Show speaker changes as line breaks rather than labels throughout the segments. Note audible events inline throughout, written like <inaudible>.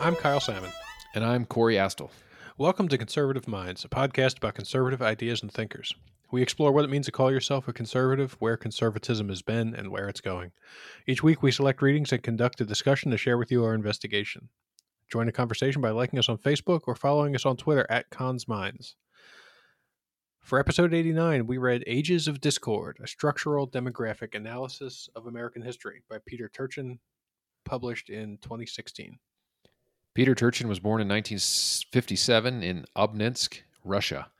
I'm Kyle Salmon.
And I'm Corey Astle.
Welcome to Conservative Minds, a podcast about conservative ideas and thinkers. We explore what it means to call yourself a conservative, where conservatism has been, and where it's going. Each week, we select readings and conduct a discussion to share with you our investigation. Join the conversation by liking us on Facebook or following us on Twitter at Cons Minds. For episode 89, we read Ages of Discord, a structural demographic analysis of American history by Peter Turchin, published in 2016.
Peter Turchin was born in 1957 in Obninsk, Russia.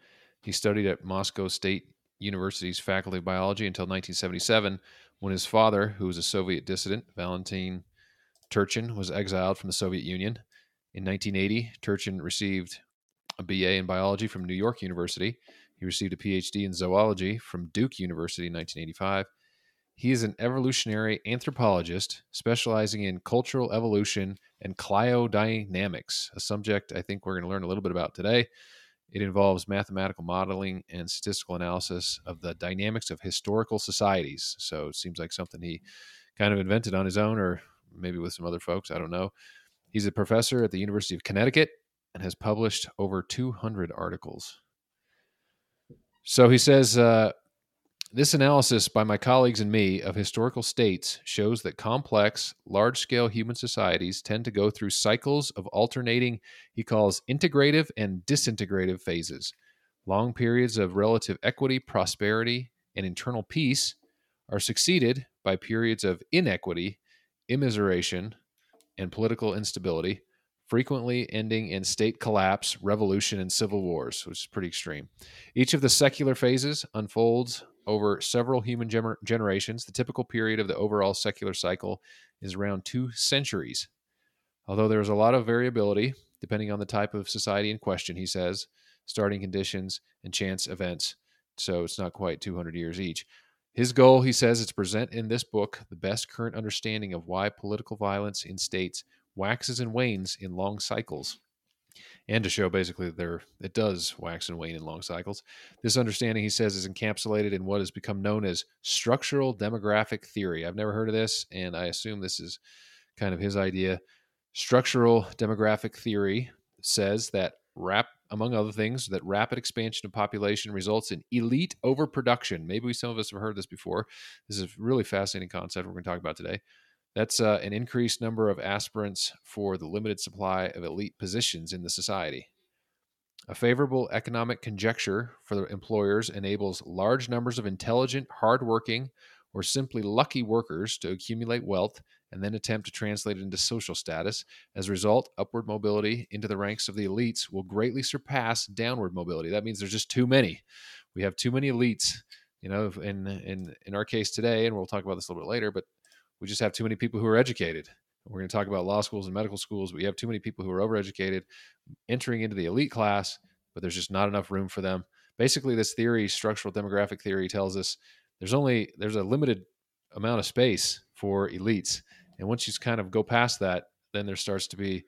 He studied at Moscow State University's Faculty of Biology until 1977, when his father, who was a Soviet dissident, Valentin Turchin, was exiled from the Soviet Union. In 1980, Turchin received a BA in biology from New York University. He received a PhD in zoology from Duke University in 1985. He is an evolutionary anthropologist specializing in cultural evolution and cliodynamics, a subject I think we're going to learn a little bit about today. It involves mathematical modeling and statistical analysis of the dynamics of historical societies. So it seems like something he kind of invented on his own or maybe with some other folks. I don't know. He's a professor at the University of Connecticut and has published over 200 articles. So he says, uh, this analysis by my colleagues and me of historical states shows that complex, large scale human societies tend to go through cycles of alternating, he calls integrative and disintegrative phases. Long periods of relative equity, prosperity, and internal peace are succeeded by periods of inequity, immiseration, and political instability, frequently ending in state collapse, revolution, and civil wars, which is pretty extreme. Each of the secular phases unfolds over several human gener- generations. The typical period of the overall secular cycle is around two centuries. Although there is a lot of variability depending on the type of society in question, he says, starting conditions and chance events. So it's not quite 200 years each. His goal, he says, is to present in this book the best current understanding of why political violence in states waxes and wanes in long cycles and to show basically that there it does wax and wane in long cycles. This understanding, he says, is encapsulated in what has become known as structural demographic theory. I've never heard of this, and I assume this is kind of his idea. Structural demographic theory says that rap among other things that rapid expansion of population results in elite overproduction maybe some of us have heard this before this is a really fascinating concept we're going to talk about today that's uh, an increased number of aspirants for the limited supply of elite positions in the society. A favorable economic conjecture for the employers enables large numbers of intelligent, hardworking, or simply lucky workers to accumulate wealth and then attempt to translate it into social status. As a result, upward mobility into the ranks of the elites will greatly surpass downward mobility. That means there's just too many. We have too many elites. You know, in in in our case today, and we'll talk about this a little bit later, but we just have too many people who are educated. We're going to talk about law schools and medical schools. But we have too many people who are overeducated entering into the elite class, but there's just not enough room for them. Basically, this theory, structural demographic theory, tells us there's only there's a limited amount of space for elites, and once you kind of go past that, then there starts to be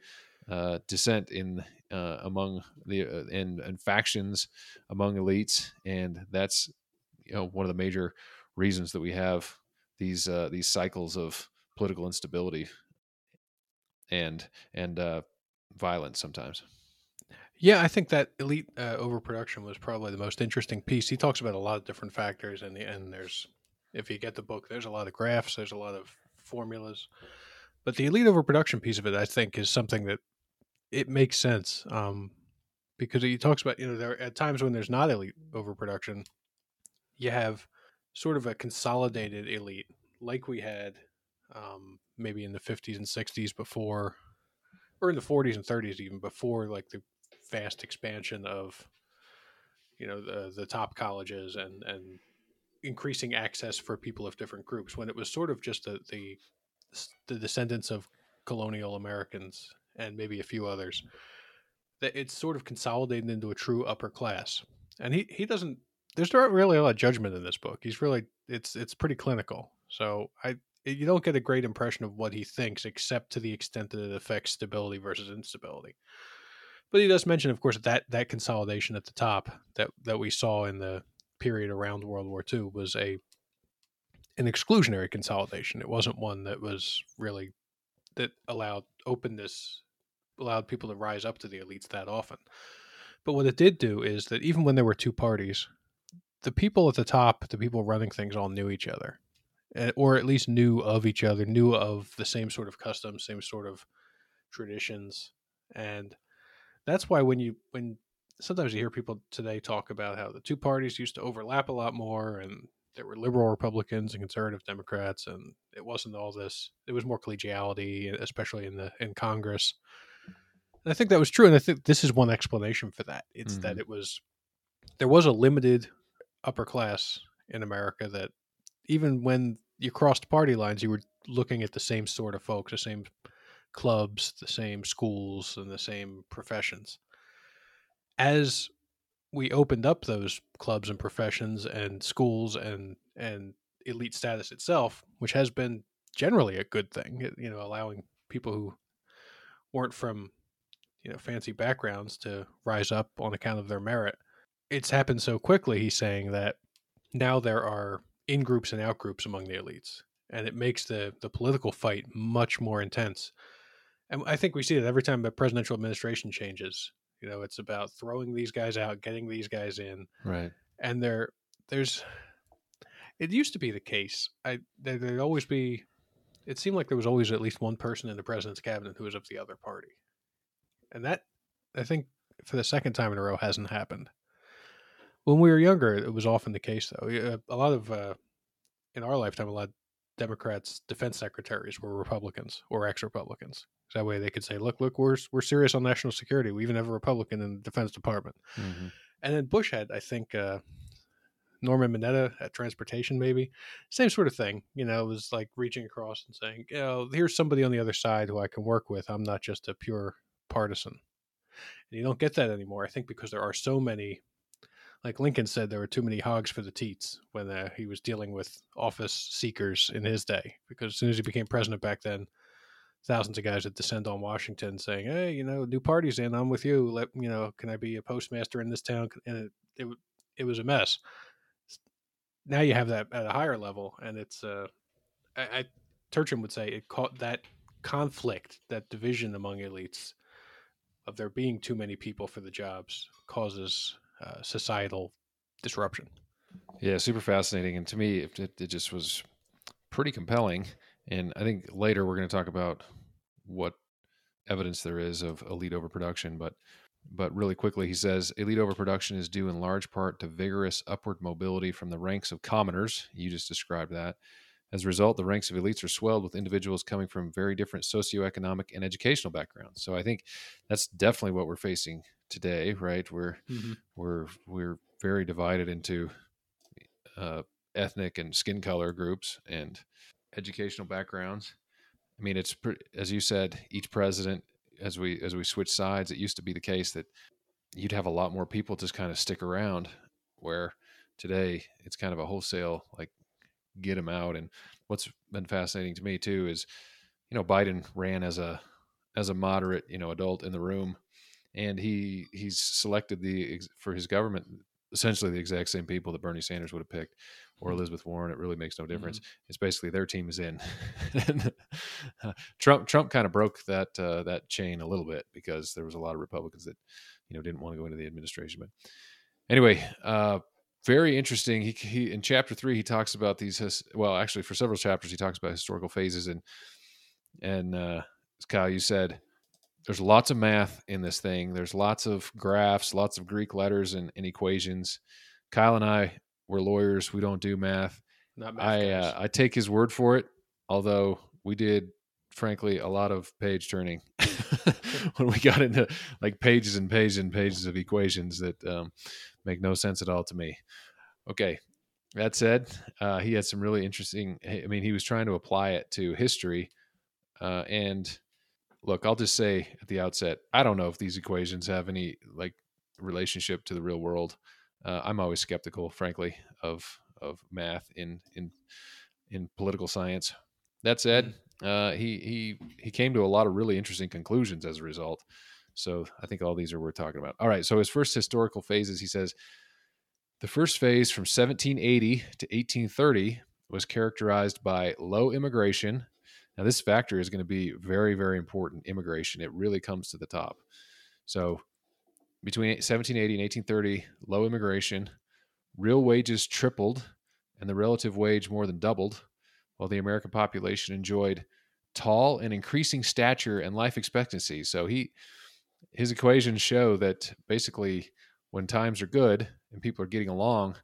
uh, dissent in uh, among the uh, factions among elites, and that's you know one of the major reasons that we have these uh, these cycles of political instability and and uh, violence sometimes.
Yeah, I think that elite uh, overproduction was probably the most interesting piece. He talks about a lot of different factors, and and there's if you get the book, there's a lot of graphs, there's a lot of formulas, but the elite overproduction piece of it, I think, is something that it makes sense um, because he talks about you know there at times when there's not elite overproduction, you have sort of a consolidated elite like we had um, maybe in the 50s and 60s before or in the 40s and 30s even before like the fast expansion of you know the the top colleges and and increasing access for people of different groups when it was sort of just the the, the descendants of colonial Americans and maybe a few others that it's sort of consolidated into a true upper class. And he he doesn't there's not really a lot of judgment in this book. He's really it's it's pretty clinical. So I you don't get a great impression of what he thinks, except to the extent that it affects stability versus instability. But he does mention, of course, that that consolidation at the top that that we saw in the period around World War II was a an exclusionary consolidation. It wasn't one that was really that allowed openness, allowed people to rise up to the elites that often. But what it did do is that even when there were two parties, the people at the top, the people running things, all knew each other, eh, or at least knew of each other, knew of the same sort of customs, same sort of traditions, and that's why when you when sometimes you hear people today talk about how the two parties used to overlap a lot more and there were liberal Republicans and conservative Democrats, and it wasn't all this. It was more collegiality, especially in the in Congress. And I think that was true, and I think this is one explanation for that. It's mm-hmm. that it was there was a limited upper class in America that even when you crossed party lines, you were looking at the same sort of folks, the same clubs, the same schools, and the same professions. As we opened up those clubs and professions and schools and and elite status itself, which has been generally a good thing, you know, allowing people who weren't from you know fancy backgrounds to rise up on account of their merit. It's happened so quickly, he's saying that now there are in groups and out groups among the elites, and it makes the the political fight much more intense. And I think we see that every time a presidential administration changes, you know, it's about throwing these guys out, getting these guys in.
Right.
And there, there's, it used to be the case. I there, there'd always be. It seemed like there was always at least one person in the president's cabinet who was of the other party, and that I think for the second time in a row hasn't happened. When we were younger, it was often the case, though. A lot of uh, in our lifetime, a lot of Democrats' defense secretaries were Republicans or ex-Republicans. That way they could say, look, look, we're, we're serious on national security. We even have a Republican in the Defense Department. Mm-hmm. And then Bush had, I think, uh, Norman Mineta at transportation, maybe same sort of thing. You know, it was like reaching across and saying, you know, here's somebody on the other side who I can work with. I'm not just a pure partisan. And you don't get that anymore. I think because there are so many, like Lincoln said, there were too many hogs for the teats when uh, he was dealing with office seekers in his day. Because as soon as he became president back then, thousands of guys would descend on Washington saying, "Hey, you know, new party's in. I'm with you. Let you know, can I be a postmaster in this town?" And it it, it was a mess. Now you have that at a higher level, and it's uh, I, I Turchin would say it caught that conflict, that division among elites of there being too many people for the jobs causes uh, societal disruption.
Yeah, super fascinating, and to me, it, it just was pretty compelling. And I think later we're going to talk about what evidence there is of elite overproduction, but but really quickly he says elite overproduction is due in large part to vigorous upward mobility from the ranks of commoners. You just described that. As a result, the ranks of elites are swelled with individuals coming from very different socioeconomic and educational backgrounds. So I think that's definitely what we're facing today, right? We're mm-hmm. we're we're very divided into uh, ethnic and skin color groups, and educational backgrounds. I mean, it's as you said, each president, as we as we switch sides, it used to be the case that you'd have a lot more people just kind of stick around. Where today it's kind of a wholesale like get them out. And what's been fascinating to me too is, you know, Biden ran as a as a moderate, you know, adult in the room, and he he's selected the for his government essentially the exact same people that Bernie Sanders would have picked or mm-hmm. Elizabeth Warren. It really makes no difference. Mm-hmm. It's basically their team is in. <laughs> Trump Trump kind of broke that uh, that chain a little bit because there was a lot of Republicans that you know didn't want to go into the administration. But anyway, uh, very interesting. He, he in chapter three he talks about these. His, well, actually, for several chapters he talks about historical phases and and uh, Kyle, you said there's lots of math in this thing. There's lots of graphs, lots of Greek letters and, and equations. Kyle and I, we're lawyers. We don't do math.
Not math
I uh, I take his word for it. Although we did, frankly, a lot of page turning <laughs> <laughs> when we got into like pages and pages and pages of equations that um, make no sense at all to me. Okay, that said, uh, he had some really interesting. I mean, he was trying to apply it to history, uh, and look, I'll just say at the outset, I don't know if these equations have any like relationship to the real world. Uh, I'm always skeptical, frankly, of of math in in in political science. That said, mm. Uh, he he he came to a lot of really interesting conclusions as a result. So I think all these are worth talking about. All right. So his first historical phases, he says, The first phase from 1780 to 1830 was characterized by low immigration. Now, this factor is going to be very, very important immigration. It really comes to the top. So, between 1780 and 1830, low immigration, real wages tripled, and the relative wage more than doubled, while the American population enjoyed tall and increasing stature and life expectancy. So he his equations show that basically when times are good and people are getting along,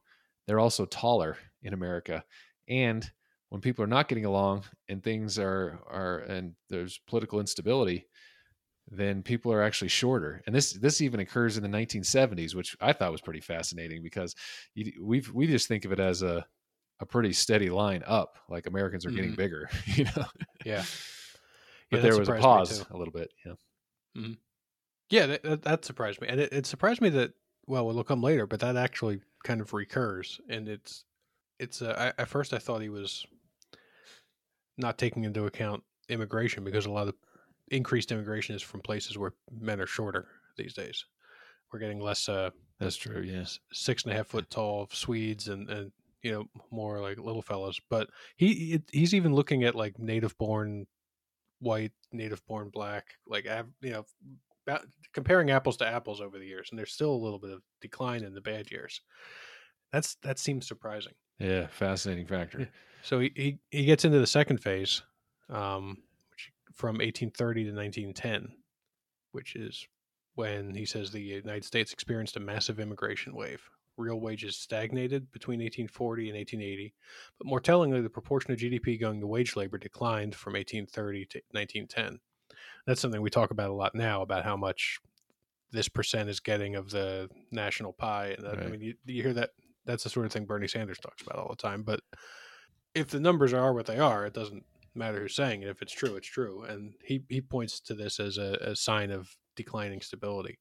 they're also taller in America. And when people are not getting along and things are are and there's political instability, then people are actually shorter. And this this even occurs in the 1970s, which I thought was pretty fascinating because we've we just think of it as a a pretty steady line up, like Americans are mm-hmm. getting bigger, <laughs> you know.
Yeah.
but yeah, there was a pause a little bit. Yeah.
Mm-hmm. Yeah, that, that, surprised me, and it, it surprised me that well, it'll come later, but that actually kind of recurs, and it's it's. Uh, I, at first, I thought he was not taking into account immigration because a lot of increased immigration is from places where men are shorter these days. We're getting less. Uh,
That's true. Yes,
six and a half foot tall Swedes and and you know more like little fellows. But he he's even looking at like native born white, native born black, like you know comparing apples to apples over the years, and there's still a little bit of decline in the bad years. That's that seems surprising.
Yeah, fascinating factor.
So he, he, he gets into the second phase, um, which from 1830 to 1910, which is when he says the United States experienced a massive immigration wave. Real wages stagnated between 1840 and 1880, but more tellingly, the proportion of GDP going to wage labor declined from 1830 to 1910 that's something we talk about a lot now about how much this percent is getting of the national pie. And that, right. I mean, you, you hear that that's the sort of thing Bernie Sanders talks about all the time. But if the numbers are what they are, it doesn't matter who's saying it. If it's true, it's true. And he, he points to this as a, a sign of declining stability.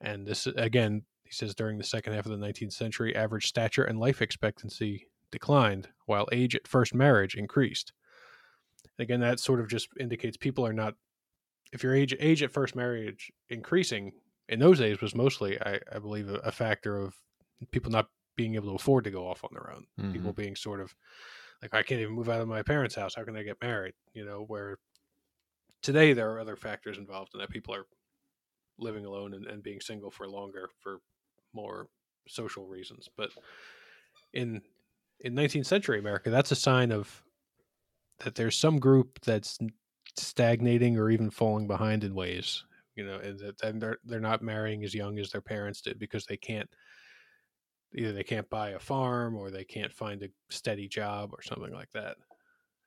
And this, again, he says during the second half of the 19th century, average stature and life expectancy declined, while age at first marriage increased. Again, that sort of just indicates people are not if your age age at first marriage increasing in those days was mostly, I, I believe, a, a, factor of people not being able to afford to go off on their own. Mm-hmm. People being sort of like, I can't even move out of my parents' house. How can I get married? You know, where today there are other factors involved in that. People are living alone and, and being single for longer for more social reasons. But in in 19th century America, that's a sign of that there's some group that's stagnating or even falling behind in ways you know and, that, and they're they're not marrying as young as their parents did because they can't either they can't buy a farm or they can't find a steady job or something like that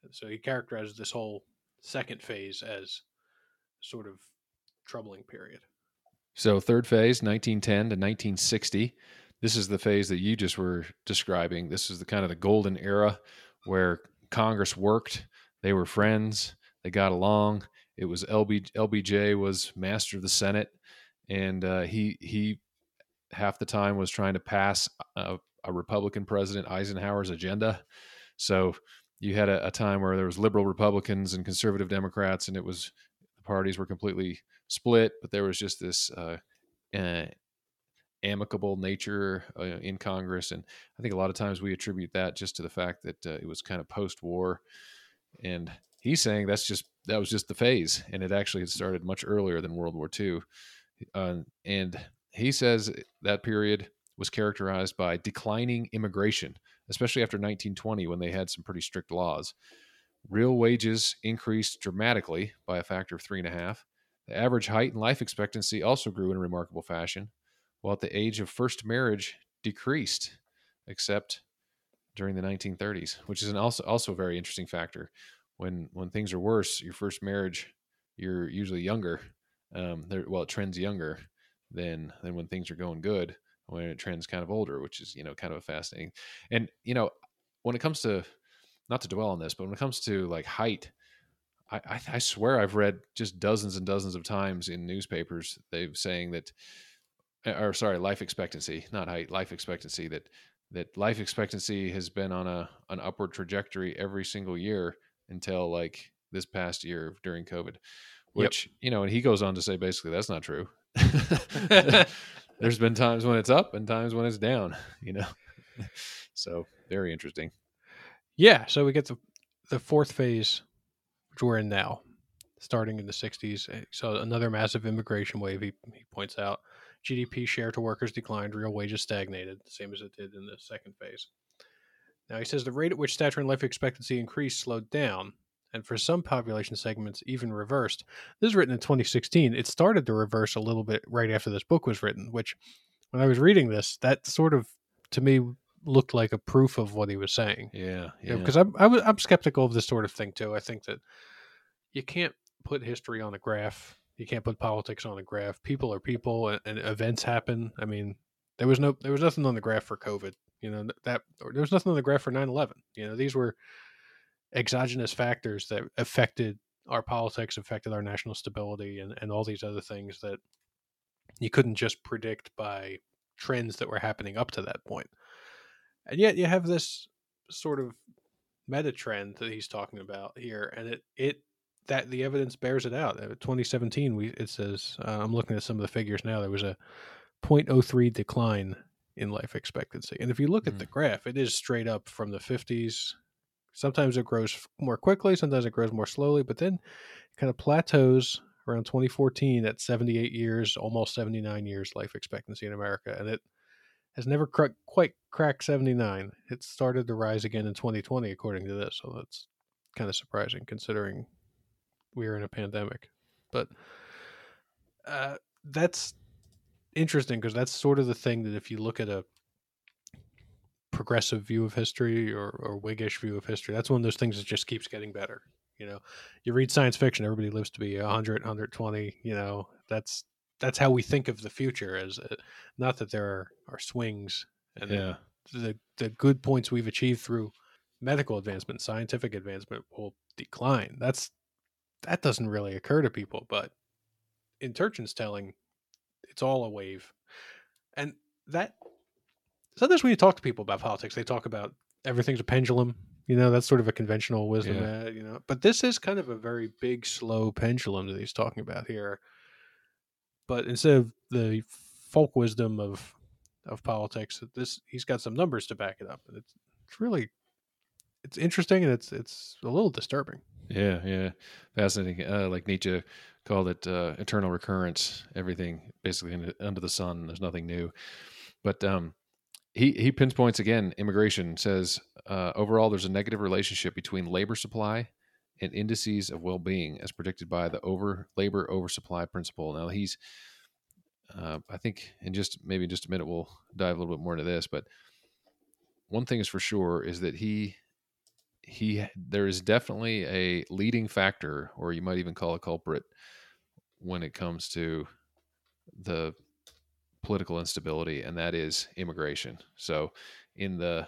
and so he characterizes this whole second phase as sort of troubling period
so third phase 1910 to 1960 this is the phase that you just were describing this is the kind of the golden era where congress worked they were friends they got along. It was LB, LBJ was master of the Senate, and uh, he he half the time was trying to pass a, a, Republican president Eisenhower's agenda. So you had a, a, time where there was liberal Republicans and conservative Democrats, and it was the parties were completely split. But there was just this uh, uh, amicable nature uh, in Congress, and I think a lot of times we attribute that just to the fact that uh, it was kind of post-war, and he's saying that's just that was just the phase, and it actually had started much earlier than World War II. Uh, and he says that period was characterized by declining immigration, especially after 1920 when they had some pretty strict laws. Real wages increased dramatically by a factor of three and a half. The average height and life expectancy also grew in a remarkable fashion, while the age of first marriage decreased, except during the 1930s, which is an also also a very interesting factor when when things are worse, your first marriage, you're usually younger. Um, well, it trends younger than than when things are going good. When it trends kind of older, which is you know kind of a fascinating. And you know, when it comes to not to dwell on this, but when it comes to like height, I, I, I swear I've read just dozens and dozens of times in newspapers they've saying that, eh, or sorry, life expectancy, not height, life expectancy that that life expectancy has been on a an upward trajectory every single year until like this past year during COVID, which, yep. you know, and he goes on to say basically that's not true. <laughs> <laughs> there's been times when it's up and times when it's down. You know, <laughs> so very interesting.
Yeah, so we get the the fourth phase, we're in now, starting in the '60s. eh, So another massive immigration wave. He he points out GDP share to workers declined, real wages stagnated, the same as it did in the second phase. Now he says the rate at which stature and life expectancy increased slowed down, and for some population segments even reversed. This is written in 2016. It started to reverse a little bit right after this book was written, which when I was reading this, that sort of to me looked like a proof of what he was saying.
Yeah,
Yeah, because I'm I was, I'm skeptical of this sort of thing too. I think that you can't put history on a graph. You can't put politics on a graph. People are people, and, and events happen. I mean, there was no there was nothing on the graph for COVID. You know that or there was nothing on the graph for 9/11. You know these were exogenous factors that affected our politics, affected our national stability, and and all these other things that you couldn't just predict by trends that were happening up to that point. And yet you have this sort of meta trend that he's talking about here, and it it that the evidence bears it out. Uh, 2017, we it says uh, I'm looking at some of the figures now. There was a 0.03 decline in life expectancy, and if you look at the graph, it is straight up from the 50s. Sometimes it grows more quickly, sometimes it grows more slowly, but then it kind of plateaus around 2014 at 78 years, almost 79 years life expectancy in America, and it has never cr- quite cracked 79. It started to rise again in 2020, according to this. So that's kind of surprising considering we are in a pandemic. But uh, that's interesting because that's sort of the thing that if you look at a progressive view of history or, or Whiggish view of history, that's one of those things that just keeps getting better. You know, you read science fiction, everybody lives to be 100, 120. You know, that's that's how we think of the future as uh, not that there are, are swings and
yeah.
the the good points we've achieved through medical advancement, scientific advancement will decline. That's that doesn't really occur to people, but in Turchin's telling, it's all a wave, and that sometimes when you talk to people about politics, they talk about everything's a pendulum. You know, that's sort of a conventional wisdom.
Yeah.
uh, you know, but this is kind of a very big, slow pendulum that he's talking about here. But instead of the folk wisdom of of politics, this he's got some numbers to back it up, and it's it's really it's interesting and it's it's a little disturbing.
Yeah, yeah, fascinating. Uh, like Nietzsche called it uh, eternal recurrence. Everything basically under the sun. There's nothing new. But um, he he pinpoints again. Immigration says uh, overall there's a negative relationship between labor supply and indices of well-being, as predicted by the over labor oversupply principle. Now he's, uh, I think, in just maybe just a minute we'll dive a little bit more into this. But one thing is for sure is that he he there is definitely a leading factor or you might even call a culprit when it comes to the political instability and that is immigration so in the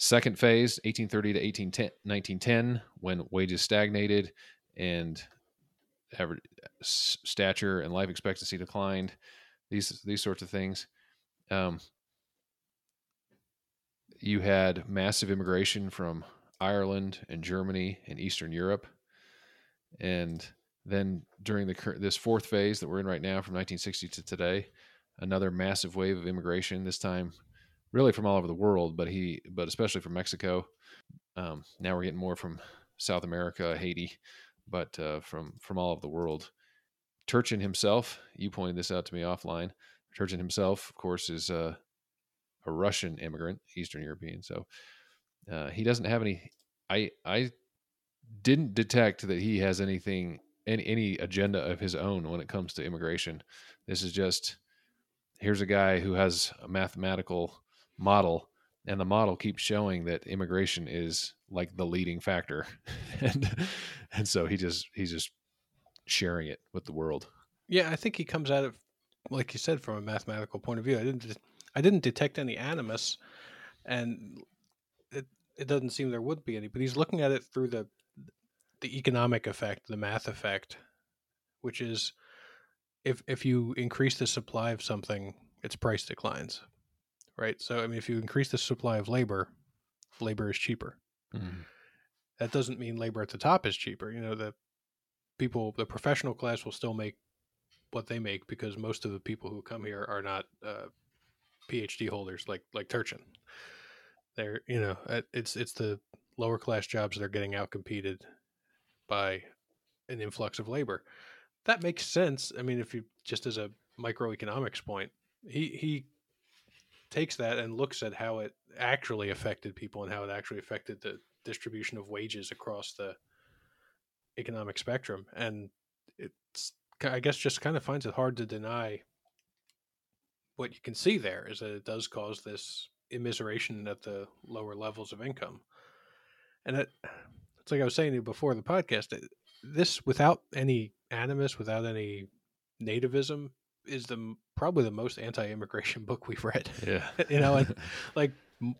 second phase 1830 to 1810, 1910 when wages stagnated and average stature and life expectancy declined these these sorts of things um, you had massive immigration from Ireland and Germany and Eastern Europe. And then during the this fourth phase that we're in right now from 1960 to today, another massive wave of immigration this time really from all over the world, but he but especially from Mexico. Um, now we're getting more from South America, Haiti, but uh, from from all over the world. Turchin himself, you pointed this out to me offline. Turchin himself, of course, is uh, a Russian immigrant, Eastern European. So uh, he doesn't have any. I I didn't detect that he has anything any any agenda of his own when it comes to immigration. This is just here's a guy who has a mathematical model, and the model keeps showing that immigration is like the leading factor, <laughs> and and so he just he's just sharing it with the world.
Yeah, I think he comes at it, like you said, from a mathematical point of view. I didn't, I didn't detect any animus, and it it doesn't seem there would be any. But he's looking at it through the the economic effect, the math effect, which is if if you increase the supply of something, its price declines, right? So I mean, if you increase the supply of labor, labor is cheaper. That doesn't mean labor at the top is cheaper. You know, the people, the professional class will still make what they make because most of the people who come here are not uh, PhD holders like like Turchin. They're you know it's it's the lower class jobs that are getting out competed by an influx of labor. That makes sense. I mean, if you just as a microeconomics point, he he takes that and looks at how it actually affected people and how it actually affected the distribution of wages across the economic spectrum. And it's i guess just kind of finds it hard to deny what you can see there is that it does cause this immiseration at the lower levels of income. And it, it's like i was saying before the podcast this without any animus without any nativism is the probably the most anti-immigration <laughs> book we've read.
Yeah, <laughs>
you know, and <laughs> like m-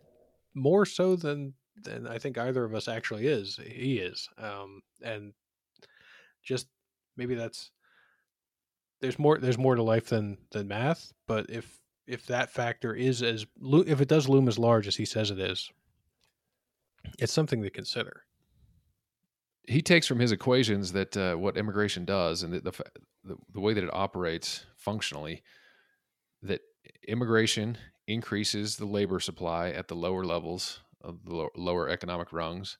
more so than than I think either of us actually is. He is, um, and just maybe that's there's more there's more to life than than math. But if if that factor is as if it does loom as large as he says it is, it's something to consider
he takes from his equations that uh, what immigration does and the, the, the way that it operates functionally that immigration increases the labor supply at the lower levels of the lower economic rungs.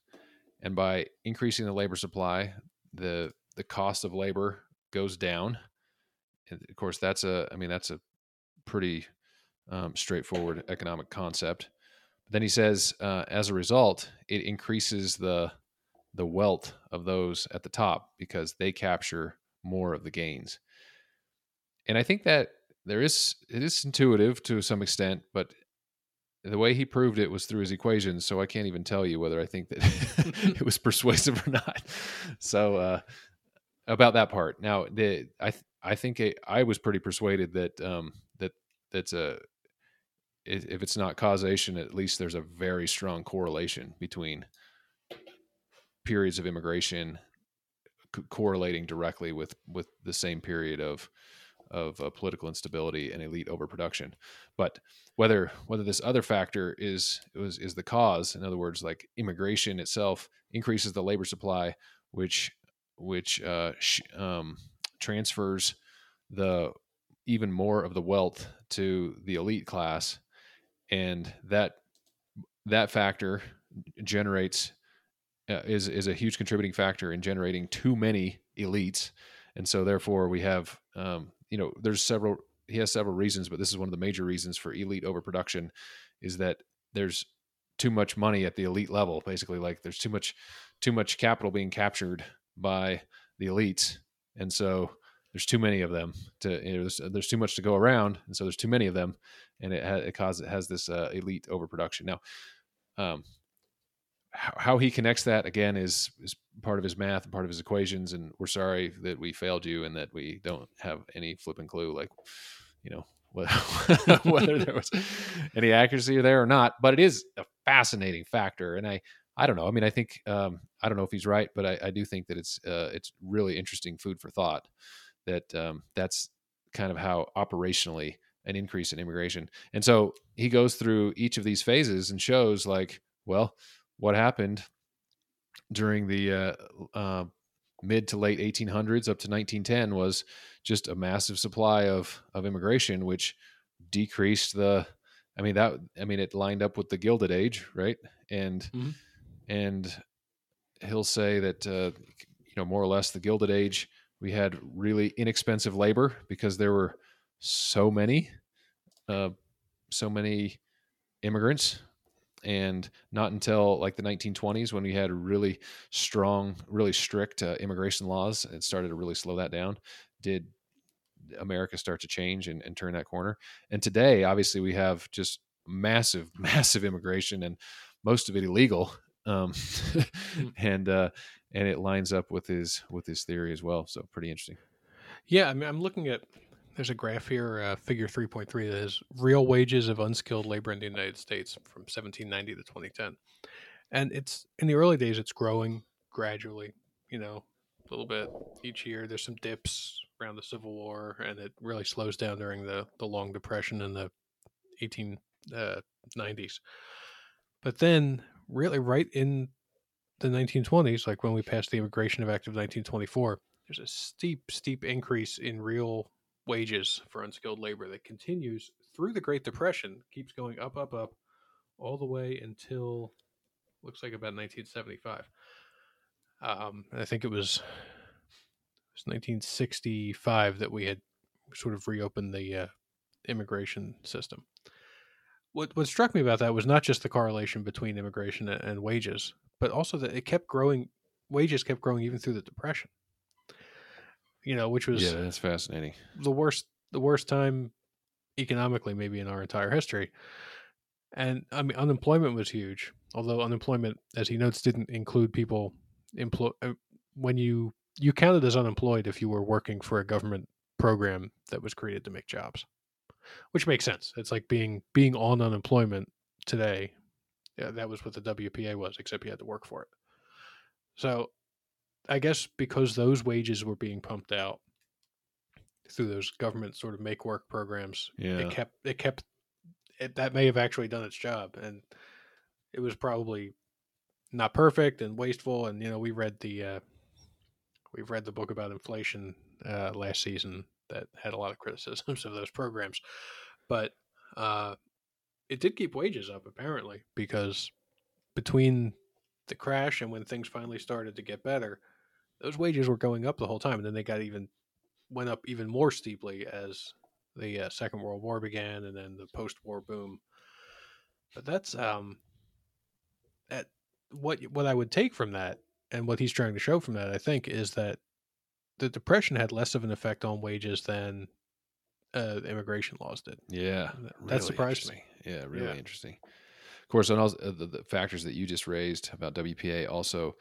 And by increasing the labor supply the the cost of labor goes down. And of course that's a i mean that's a pretty um, straightforward economic concept. But then he says uh, as a result it increases the the wealth of those at the top because they capture more of the gains. And I think that there is it is intuitive to some extent, but the way he proved it was through his equations, so I can't even tell you whether I think that <laughs> it <laughs> was persuasive or not. So uh, about that part. Now, the I I think it, I was pretty persuaded that um, that that's a if it's not causation, at least there's a very strong correlation between periods of immigration co- correlating directly with with the same period of of uh, political instability and elite overproduction. But whether whether this other factor is is is the cause, in other words, like immigration itself increases the labor supply, which which uh, sh- um, transfers the even more of the wealth to the elite class, and that that factor generates uh, is is a huge contributing factor in generating too many elites, and so therefore we have um, you know there's several he has several reasons, but this is one of the major reasons for elite overproduction is that there's too much money at the elite level. Basically, like there's too much too much capital being captured by the elites, and so there's too many of them to you know, there's, there's, too much to go around. And so there's too many of them. And it, ha- it causes it has this uh, elite overproduction. Now um, how, he connects that again is is part of his math and part of his equations and we're sorry that we failed you and that we don't have any flipping clue like you know <laughs> whether there was any accuracy there or not but it is a fascinating factor and i i don't know i mean i think um, i don't know if he's right but i, I do think that it's uh, it's really interesting food for thought that um, that's kind of how operationally an increase in immigration and so he goes through each of these phases and shows like well what happened during the uh, uh, mid to late 1800s up to 1910 was just a massive supply of of immigration, which decreased the. I mean that. I mean it lined up with the Gilded Age, right? And mm-hmm. and he'll say that uh, you know more or less the Gilded Age we had really inexpensive labor because there were so many uh, so many immigrants and not until like the 1920s when we had really strong really strict uh, immigration laws it started to really slow that down did america start to change and, and turn that corner and today obviously we have just massive <laughs> massive immigration and most of it illegal um, hmm. <laughs> and uh, and it lines up with his with his theory as well so pretty interesting
yeah i mean i'm looking at there's a graph here, uh, figure 3.3, that is real wages of unskilled labor in the United States from 1790 to 2010. And it's in the early days, it's growing gradually, you know, a little bit each year. There's some dips around the Civil War, and it really slows down during the, the Long Depression in the 1890s. Uh, but then, really, right in the 1920s, like when we passed the Immigration Act of 1924, there's a steep, steep increase in real wages for unskilled labor that continues through the Great Depression, keeps going up, up, up, all the way until looks like about 1975. Um, I think it was, it was 1965 that we had sort of reopened the uh, immigration system. What what struck me about that was not just the correlation between immigration and, and wages, but also that it kept growing. Wages kept growing even through the depression. You know, which was
yeah, that's fascinating.
the worst the worst time economically maybe in our entire history. And I mean unemployment was huge, although unemployment as he notes didn't include people employ uh, when you you counted as unemployed if you were working for a government program that was created to make jobs. Which makes sense. It's like being being on unemployment today. Yeah, that was what the WPA was, except you had to work for it. So I guess because those wages were being pumped out through those government sort of make work programs,
Yeah.
it kept it kept it, that may have actually done its job, and it was probably not perfect and wasteful. And you know, we read the uh, we've read the book about inflation uh, last season that had a lot of criticisms of those programs, but uh, it did keep wages up apparently because between the crash and when things finally started to get better, those wages were going up the whole time, and then they got even went up even more steeply as the uh, Second World War began, and then the post-war boom. But that's um, at what what I would take from that, and what he's trying to show from that, I think, is that the depression had less of an effect on wages than uh, immigration laws did.
Yeah,
That
really
surprised me.
Yeah, really
Yeah.
interesting. Of course, and also uh, the, the factors that you just raised about WPA, also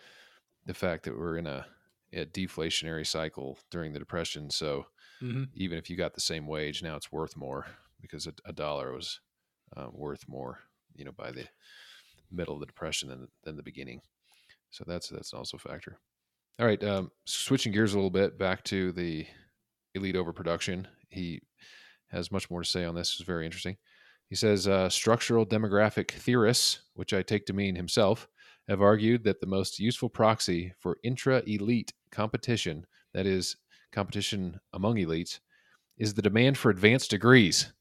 the fact that we're in a, a deflationary cycle during the depression. So
Mm-hmm.
even if you got the same wage, now it's worth more because a, a dollar was uh, worth more, you know, by the middle of the depression than than the beginning. So that's that's also a factor. All right, um, switching gears a little bit back to the elite overproduction. He has much more to say on this. It's very interesting. He says uh, structural demographic theorists, which I take to mean himself, have argued that the most useful proxy for intra elite competition, that is, competition among elites, is the demand for advanced degrees,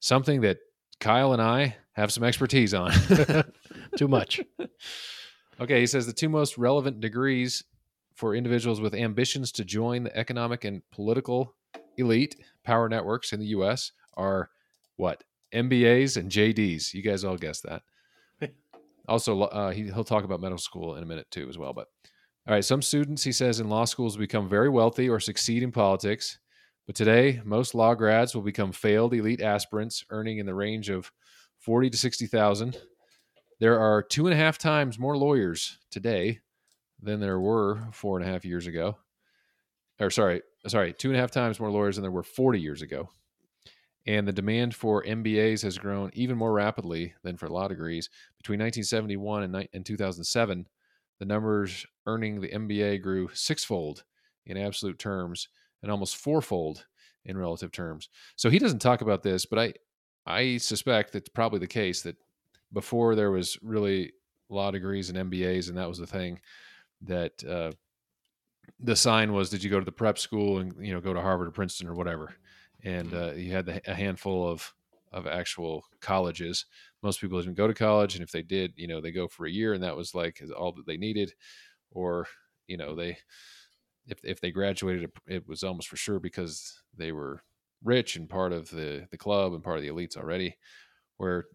something that Kyle and I have some expertise on. <laughs>
Too much.
Okay, he says the two most relevant degrees for individuals with ambitions to join the economic and political elite power networks in the U.S. are what? MBAs and JDs. You guys all guessed that. <laughs> also, uh, he, he'll talk about medical school in a minute too, as well. But all right, some students, he says, in law schools become very wealthy or succeed in politics. But today, most law grads will become failed elite aspirants, earning in the range of forty to sixty thousand. There are two and a half times more lawyers today than there were four and a half years ago. Or sorry, sorry, two and a half times more lawyers than there were 40 years ago. And the demand for MBAs has grown even more rapidly than for law degrees. Between 1971 and, ni- and 2007, the numbers earning the MBA grew sixfold in absolute terms and almost fourfold in relative terms. So he doesn't talk about this, but I I suspect that's probably the case that before there was really law degrees and MBAs, and that was the thing that uh, the sign was: Did you go to the prep school and you know go to Harvard or Princeton or whatever? And uh, you had the, a handful of of actual colleges. Most people didn't go to college, and if they did, you know, they go for a year, and that was like all that they needed, or you know, they if if they graduated, it- was almost for sure because they were rich and part of the the club and part of the elites already. Where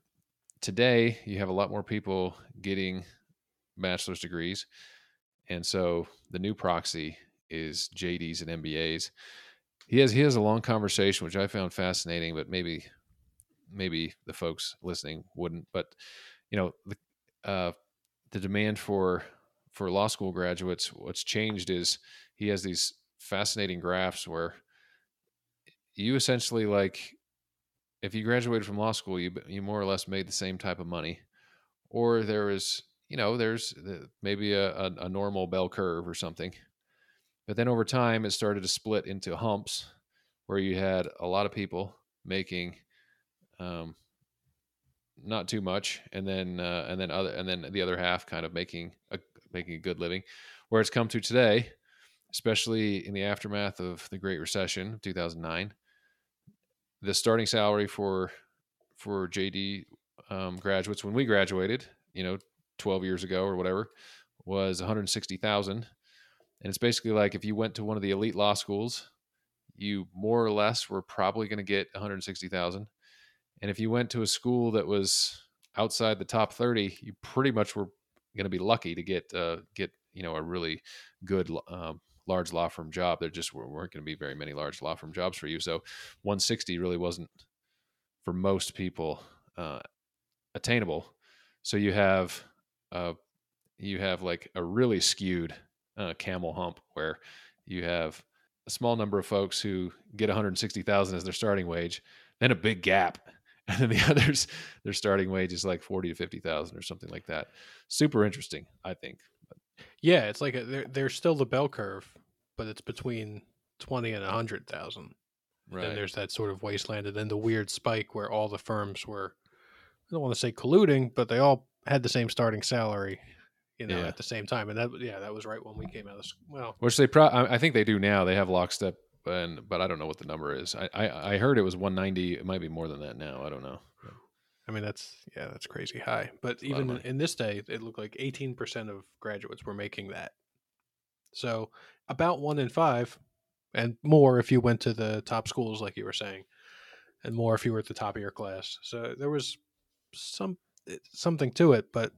today you have a lot more people getting bachelor's degrees, and so the new proxy is JDs and MBAs. He has he has a long conversation which I found fascinating, but maybe maybe the folks listening wouldn't. But you know the uh, the demand for for law school graduates, what's changed is he has these fascinating graphs where you essentially like if you graduated from law school, you you more or less made the same type of money, or there is you know there's maybe a, a, a normal bell curve or something, but then over time it started to split into humps where you had a lot of people making um, not too much, and then uh, and then other and then the other half kind of making a making a good living, where it's come to today, especially in the aftermath of the Great Recession of 2009 the starting salary for for JD um, graduates when we graduated, you know, 12 years ago or whatever, was 160,000. And it's basically like if you went to one of the elite law schools, you more or less were probably going to get 160,000. And if you went to a school that was outside the top 30, you pretty much were going to be lucky to get uh, get you know a really good um, large law firm job. There just weren't going to be very many large law firm jobs for you. So 160 really wasn't for most people uh, attainable. So you have uh, you have like a really skewed uh, camel hump where you have a small number of folks who get 160,000 as their starting wage, then a big gap, <laughs> and then the <laughs> others their starting wage is like 40 to 50,000 or something like that. Super interesting, I think.
Yeah, it's like a, they're they're still the bell curve, but it's between 20 and 100,000. Right. And there's that sort of wasteland and then the weird spike where all the firms were I don't want to say colluding, but they all had the same starting salary you know, yeah. at the same time. And that, yeah, that was right when we came out of school. Well,
which they pro, I think they do now. They have lockstep, and but I don't know what the number is. I, I, I heard it was 190. It might be more than that now. I don't know.
I mean, that's yeah, that's crazy high. But even in this day, it looked like 18% of graduates were making that. So about one in five, and more if you went to the top schools, like you were saying, and more if you were at the top of your class. So there was some eh, something to it, but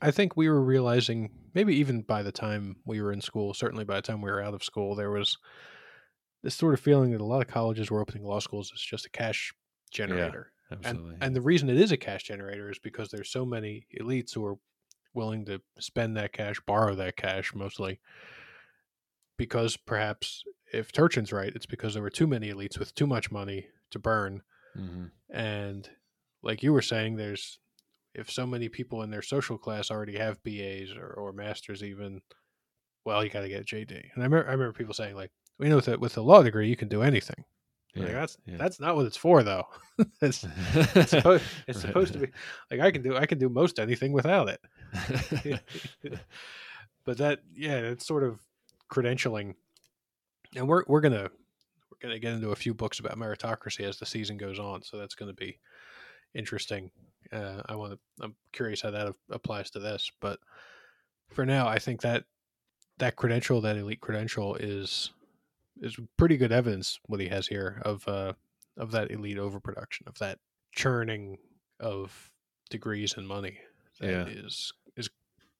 I think we were realizing maybe even by the time we were in school, certainly by the time we were out of school, there was this sort of feeling that a lot of colleges were opening law schools is just a cash generator. Yeah, absolutely. And, and the reason it is a cash generator is because there's so many elites who are willing to spend that cash, borrow that cash mostly, because perhaps if Turchin's right, it's because there were too many elites with too much money to burn. Mm-hmm. And like you were saying, there's if so many people in their social class already have BAs or, or masters, even, well, you got to get a JD. And I remember, I remember people saying like, we know with a, with a law degree you can do anything. Yeah, like, that's yeah. that's not what it's for though. <laughs> it's, it's, <laughs> supposed, it's right. supposed to be like I can do I can do most anything without it. <laughs> but that yeah, it's sort of credentialing, and we're we're gonna we're gonna get into a few books about meritocracy as the season goes on. So that's going to be interesting uh, I want to. I'm curious how that applies to this, but for now, I think that that credential, that elite credential, is is pretty good evidence what he has here of uh, of that elite overproduction, of that churning of degrees and money that yeah. is is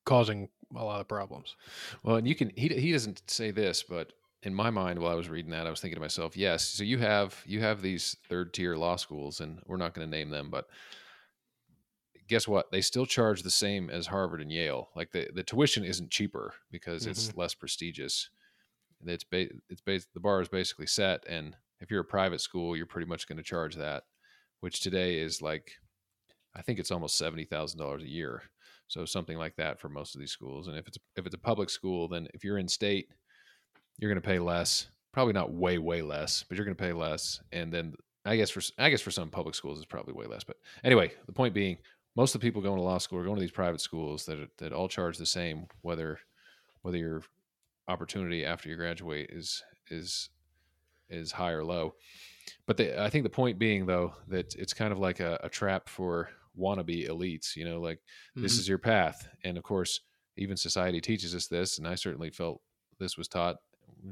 causing a lot of problems.
Well, and you can he he doesn't say this, but in my mind while I was reading that, I was thinking to myself, yes, so you have you have these third tier law schools, and we're not going to name them, but guess what? They still charge the same as Harvard and Yale. Like the, the tuition isn't cheaper because mm-hmm. it's less prestigious. It's ba- it's bas- the bar is basically set, and if you're a private school, you're pretty much going to charge that, which today is like, I think it's almost seventy thousand dollars a year. So something like that for most of these schools. And if it's if it's a public school, then if you're in state, you're going to pay less. Probably not way way less, but you're going to pay less. And then I guess for I guess for some public schools it's probably way less. But anyway, the point being, most of the people going to law school are going to these private schools that that all charge the same, whether whether your opportunity after you graduate is is is high or low. But the, I think the point being though that it's kind of like a, a trap for wannabe elites. You know, like mm-hmm. this is your path, and of course, even society teaches us this, and I certainly felt this was taught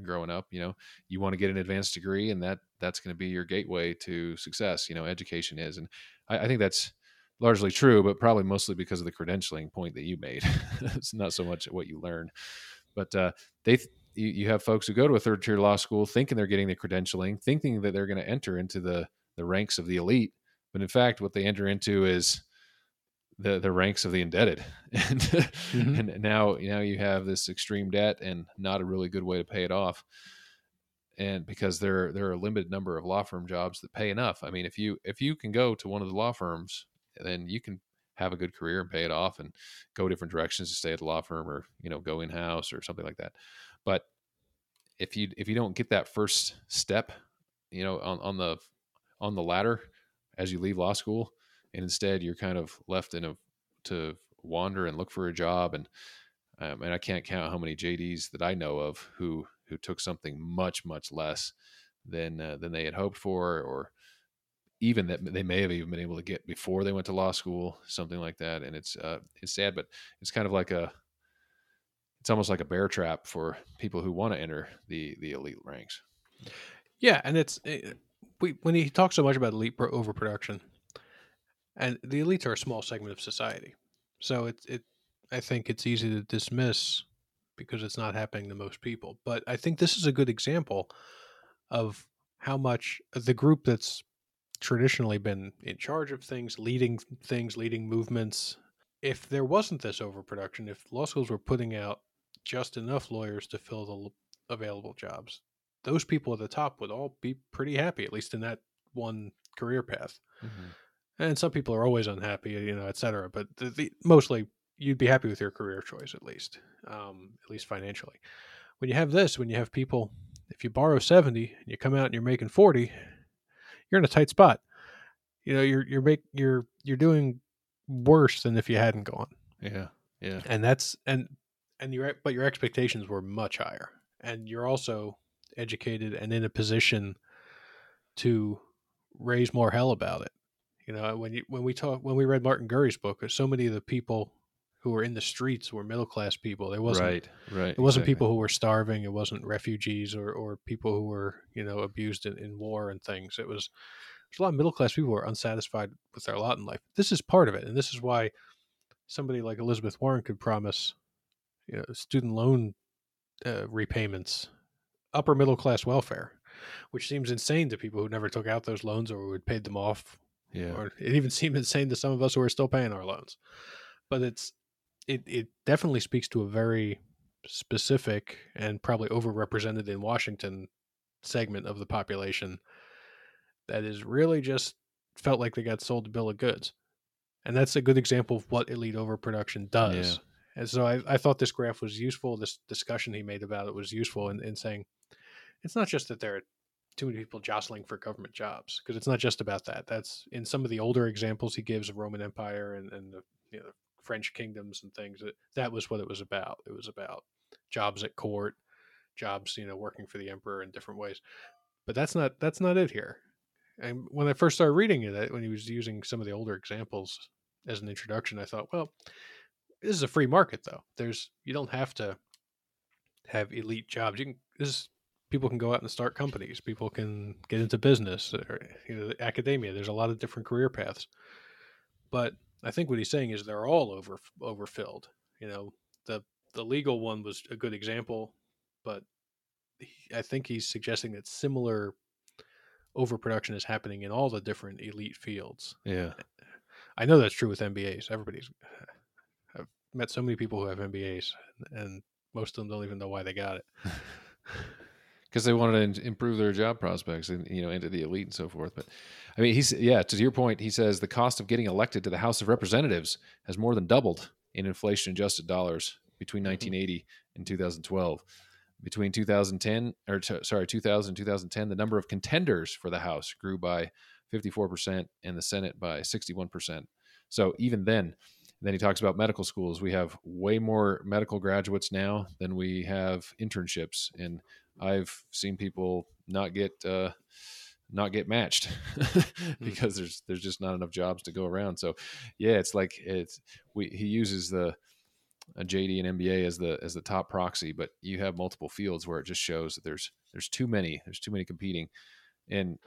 growing up you know you want to get an advanced degree and that that's going to be your gateway to success you know education is and I, I think that's largely true, but probably mostly because of the credentialing point that you made. <laughs> it's not so much what you learn, but uh, they you, you have folks who go to a third tier law school thinking they're getting the credentialing, thinking that they're going to enter into the the ranks of the elite, but in fact, what they enter into is the the ranks of the indebted, <laughs> and mm-hmm. and now now you have this extreme debt and not a really good way to pay it off and because there there are a limited number of law firm jobs that pay enough. I mean, if you if you can go to one of the law firms then you can have a good career and pay it off and go different directions to stay at the law firm or you know go in house or something like that. But if you if you don't get that first step you know on, on the on the ladder as you leave law school and instead you're kind of left in a to wander and look for a job and um, and I can't count how many JDs that I know of who who took something much much less than uh, than they had hoped for or even that they may have even been able to get before they went to law school, something like that. And it's uh, it's sad, but it's kind of like a it's almost like a bear trap for people who want to enter the the elite ranks.
Yeah, and it's it, we, when he talks so much about elite pro- overproduction, and the elites are a small segment of society, so it it I think it's easy to dismiss because it's not happening to most people. But I think this is a good example of how much the group that's traditionally been in charge of things, leading things, leading movements. If there wasn't this overproduction, if law schools were putting out just enough lawyers to fill the available jobs, those people at the top would all be pretty happy, at least in that one career path. Mm-hmm. And some people are always unhappy, you know, et cetera. But the, the, mostly you'd be happy with your career choice, at least, um, at least financially. When you have this, when you have people, if you borrow 70 and you come out and you're making 40, you're in a tight spot. You know, you're, you're, make, you're, you're doing worse than if you hadn't gone.
Yeah. Yeah.
And that's, and, and your, but your expectations were much higher. And you're also educated and in a position to raise more hell about it. You know, when you when we talk when we read Martin Gurri's book, so many of the people who were in the streets were middle class people. There wasn't
right, right.
It wasn't exactly. people who were starving. It wasn't refugees or or people who were you know abused in, in war and things. It was there's a lot of middle class people who are unsatisfied with their lot in life. This is part of it, and this is why somebody like Elizabeth Warren could promise you know student loan uh, repayments upper middle class welfare, which seems insane to people who never took out those loans or who had paid them off.
Yeah.
Or it even <laughs> seemed insane to some of us who are still paying our loans. But it's it it definitely speaks to a very specific and probably overrepresented in Washington segment of the population that is really just felt like they got sold a bill of goods. And that's a good example of what elite overproduction does. Yeah. And so I, I thought this graph was useful. This discussion he made about it was useful in, in saying it's not just that there are too many people jostling for government jobs because it's not just about that. That's in some of the older examples he gives of Roman Empire and, and the, you know, French kingdoms and things. That, that was what it was about. It was about jobs at court, jobs, you know, working for the emperor in different ways. But that's not that's not it here. And when I first started reading it, when he was using some of the older examples as an introduction, I thought, well, this is a free market though. There's you don't have to have elite jobs. You can this is people can go out and start companies. People can get into business or you know, academia. There's a lot of different career paths. But I think what he's saying is they're all over overfilled. You know, the the legal one was a good example, but he, I think he's suggesting that similar overproduction is happening in all the different elite fields.
Yeah.
I know that's true with MBAs. Everybody's <sighs> I've met so many people who have MBAs and most of them don't even know why they got it. <laughs>
because they wanted to improve their job prospects and you know into the elite and so forth. But I mean, he's yeah. To your point, he says the cost of getting elected to the House of Representatives has more than doubled in inflation-adjusted dollars between 1980 mm-hmm. and 2012. Between 2010 or t- sorry 2000 and 2010, the number of contenders for the House grew by 54 percent and the Senate by 61 percent. So even then, then he talks about medical schools. We have way more medical graduates now than we have internships, and I've seen people not get uh, not get matched <laughs> hmm. because there's there's just not enough jobs to go around. So yeah, it's like it's we he uses the a JD and MBA as the as the top proxy, but you have multiple fields where it just shows that there's there's too many there's too many competing, and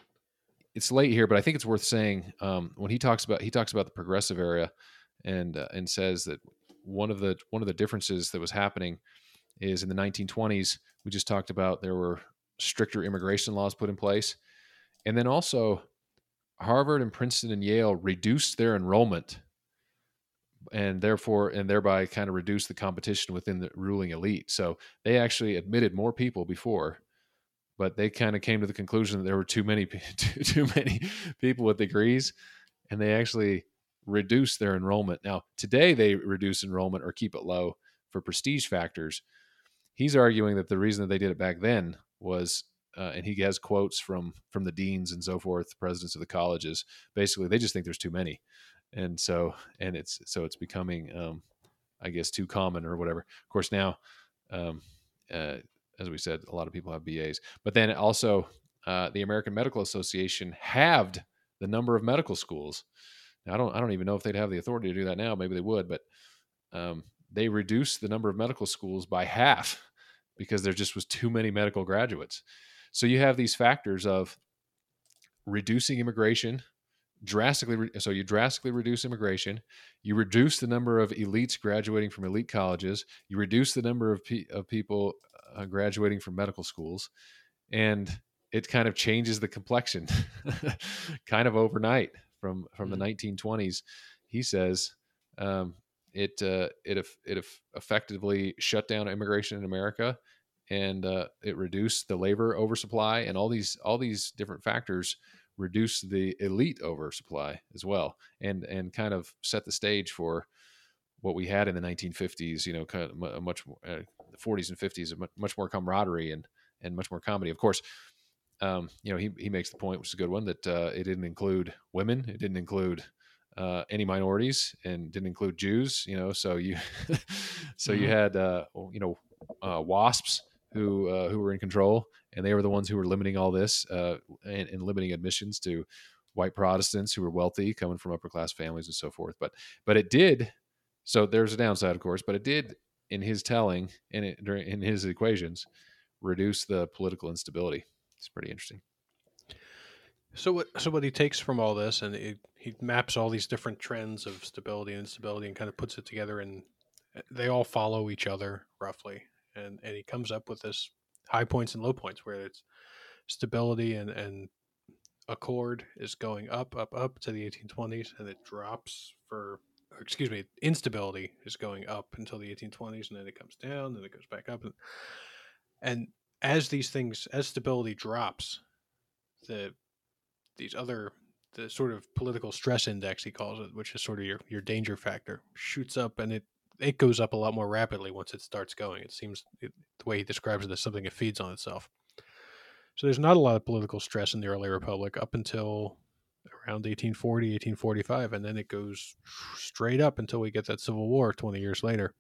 it's late here, but I think it's worth saying um, when he talks about he talks about the progressive era, and uh, and says that one of the one of the differences that was happening is in the 1920s we just talked about there were stricter immigration laws put in place. And then also, Harvard and Princeton and Yale reduced their enrollment and therefore and thereby kind of reduced the competition within the ruling elite. So they actually admitted more people before, but they kind of came to the conclusion that there were too many <laughs> too, too many people with degrees and they actually reduced their enrollment. Now, today they reduce enrollment or keep it low for prestige factors, he's arguing that the reason that they did it back then was uh, and he has quotes from from the deans and so forth presidents of the colleges basically they just think there's too many and so and it's so it's becoming um, i guess too common or whatever of course now um, uh, as we said a lot of people have bas but then also uh, the american medical association halved the number of medical schools. Now, I don't I don't even know if they'd have the authority to do that now. Maybe they would, but um, they reduced the number of medical schools by half <laughs> because there just was too many medical graduates. So you have these factors of reducing immigration drastically re- so you drastically reduce immigration you reduce the number of elites graduating from elite colleges you reduce the number of, pe- of people uh, graduating from medical schools and it kind of changes the complexion <laughs> kind of overnight from from mm-hmm. the 1920s he says um, it uh, it it effectively shut down immigration in America, and uh, it reduced the labor oversupply, and all these all these different factors reduce the elite oversupply as well, and and kind of set the stage for what we had in the 1950s. You know, kind of much uh, the 40s and 50s, much more camaraderie and and much more comity. Of course, um, you know, he he makes the point, which is a good one, that uh, it didn't include women, it didn't include uh, any minorities and didn't include Jews. You know, so you <laughs> so mm-hmm. you had uh, you know uh, WASPs who uh, who were in control, and they were the ones who were limiting all this uh, and, and, limiting admissions to white Protestants who were wealthy, coming from upper class families and so forth. But but it did. So there's a downside, of course, but it did in his telling in in his equations reduce the political instability. It's pretty interesting.
So what? So what he takes from all this, and it, he maps all these different trends of stability and instability, and kind of puts it together, and uh, they all follow each other roughly, and and he comes up with this high points and low points where it's stability and and accord is going up, up, up to the 1820s, and it drops for excuse me, instability is going up until the 1820s, and then it comes down, and it goes back up, and, and as these things, as stability drops, the these other the sort of political stress index he calls it, which is sort of your your danger factor, shoots up and it it goes up a lot more rapidly once it starts going. It seems it, the way he describes it as something that feeds on itself. So there's not a lot of political stress in the early republic up until around 1840, 1845, and then it goes straight up until we get that civil war 20 years later.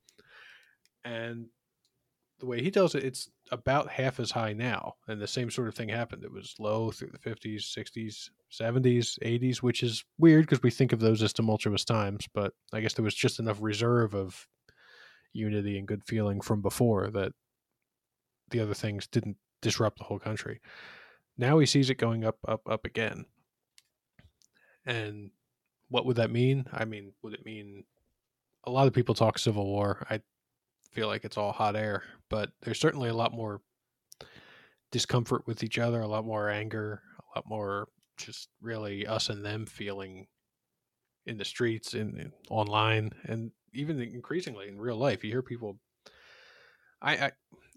And the way he tells it, it's about half as high now. And the same sort of thing happened. It was low through the 50s, 60s, 70s, 80s, which is weird because we think of those as tumultuous times. But I guess there was just enough reserve of unity and good feeling from before that the other things didn't disrupt the whole country. Now he sees it going up, up, up again. And what would that mean? I mean, would it mean a lot of people talk civil war? I feel like it's all hot air, but there's certainly a lot more discomfort with each other, a lot more anger, a lot more just really us and them feeling in the streets, in, in online, and even increasingly in real life. You hear people. I, I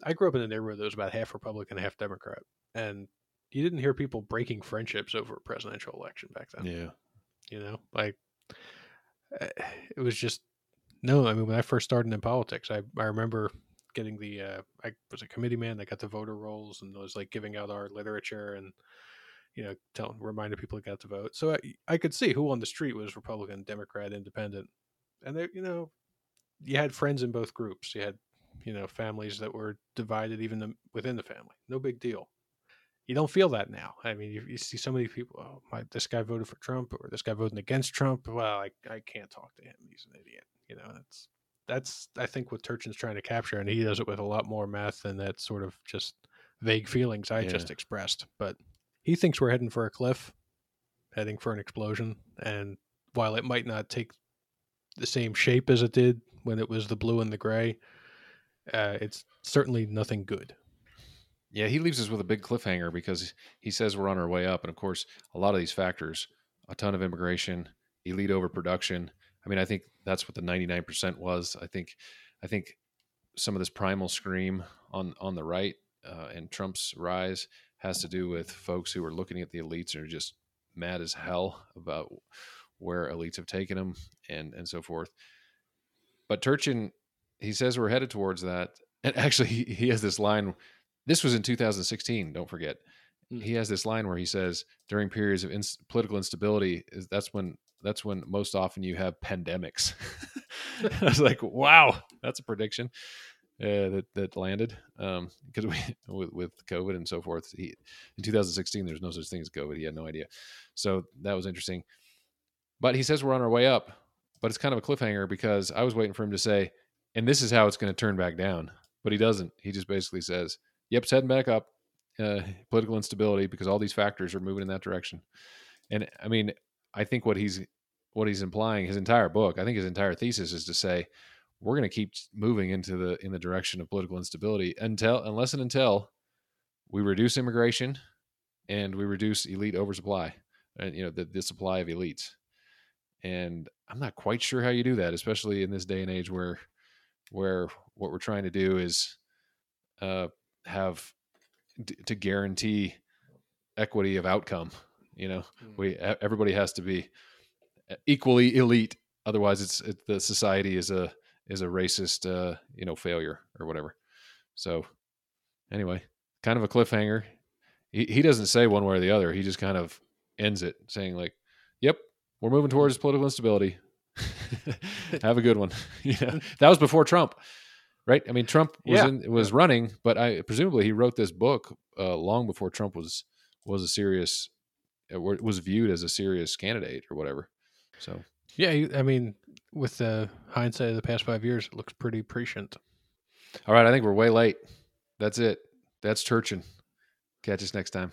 I grew up in a neighborhood that was about half Republican, half Democrat, and you didn't hear people breaking friendships over a presidential election back then.
Yeah,
you know, like eh, it was just no, I mean when I first started in politics, I I remember getting the uh, I was a committee man that got the voter rolls and was like giving out our literature and you know telling reminding people to get to vote. So I I could see who on the street was Republican, Democrat, Independent, and they you know you had friends in both groups. You had you know families that were divided even within the family. No big deal. You don't feel that now. I mean, you, you see so many people. Oh, my, this guy voted for Trump, or this guy voting against Trump. Well, I I can't talk to him. He's an idiot. You know, that's that's I think what Turchin's trying to capture, and he does it with a lot more math than that sort of just vague feelings I yeah. just expressed. But he thinks we're heading for a cliff, heading for an explosion, and while it might not take the same shape as it did when it was the blue and the gray, uh, it's certainly nothing good.
Yeah, he leaves us with a big cliffhanger because he says we're on our way up, and of course, a lot of these factors, a ton of immigration, elite overproduction, I mean, I think that's what the 99% was. I think, I think some of this primal scream on on the right uh, and Trump's rise has to do with folks who are looking at the elites and are just mad as hell about where elites have taken them and and so forth. But Turchin, he says we're headed towards that. <laughs> And actually, he, he has this line. This was in 2016. Don't forget. Mm. He has this line where he says during periods of ins- political instability, is that's when that's when most often you have pandemics. <laughs> <laughs> I was like, wow, that's a prediction. uh, that that landed um, because we <laughs> with, with COVID and so forth. He, in 2016, there's no such thing as COVID. He had no idea, so that was interesting. But he says we're on our way up, but it's kind of a cliffhanger because I was waiting for him to say, and this is how it's going to turn back down. But he doesn't. He just basically says, "Yep, it's heading back up." Uh, political instability because all these factors are moving in that direction. And I mean, I think what he's what he's implying, his entire book, I think his entire thesis is to say we're going to keep moving into the in the direction of political instability until unless and until we reduce immigration and we reduce elite oversupply and you know the, the supply of elites. And i'm not quite sure how you do that especially in this day and age where where what we're trying to do is uh, have d- to guarantee equity of outcome you know
Mm.
we everybody has to be equally elite otherwise it's it, the society is a is a racist uh you know failure or whatever. So anyway kind of a cliffhanger. He, he doesn't say one way or the other. He just kind of ends it saying like yep we're moving towards political instability. <laughs> Have a good one. <laughs> You know <laughs> that was before trump right? I mean trump was
Yeah.
in was running but i presumably he wrote this book uh, long before trump was was a serious wa- was viewed as a serious candidate or whatever so
Yeah, I mean, with the hindsight of the past five years, it looks pretty prescient.
All right, I think we're way late. That's it. That's Turchin. Catch us next time.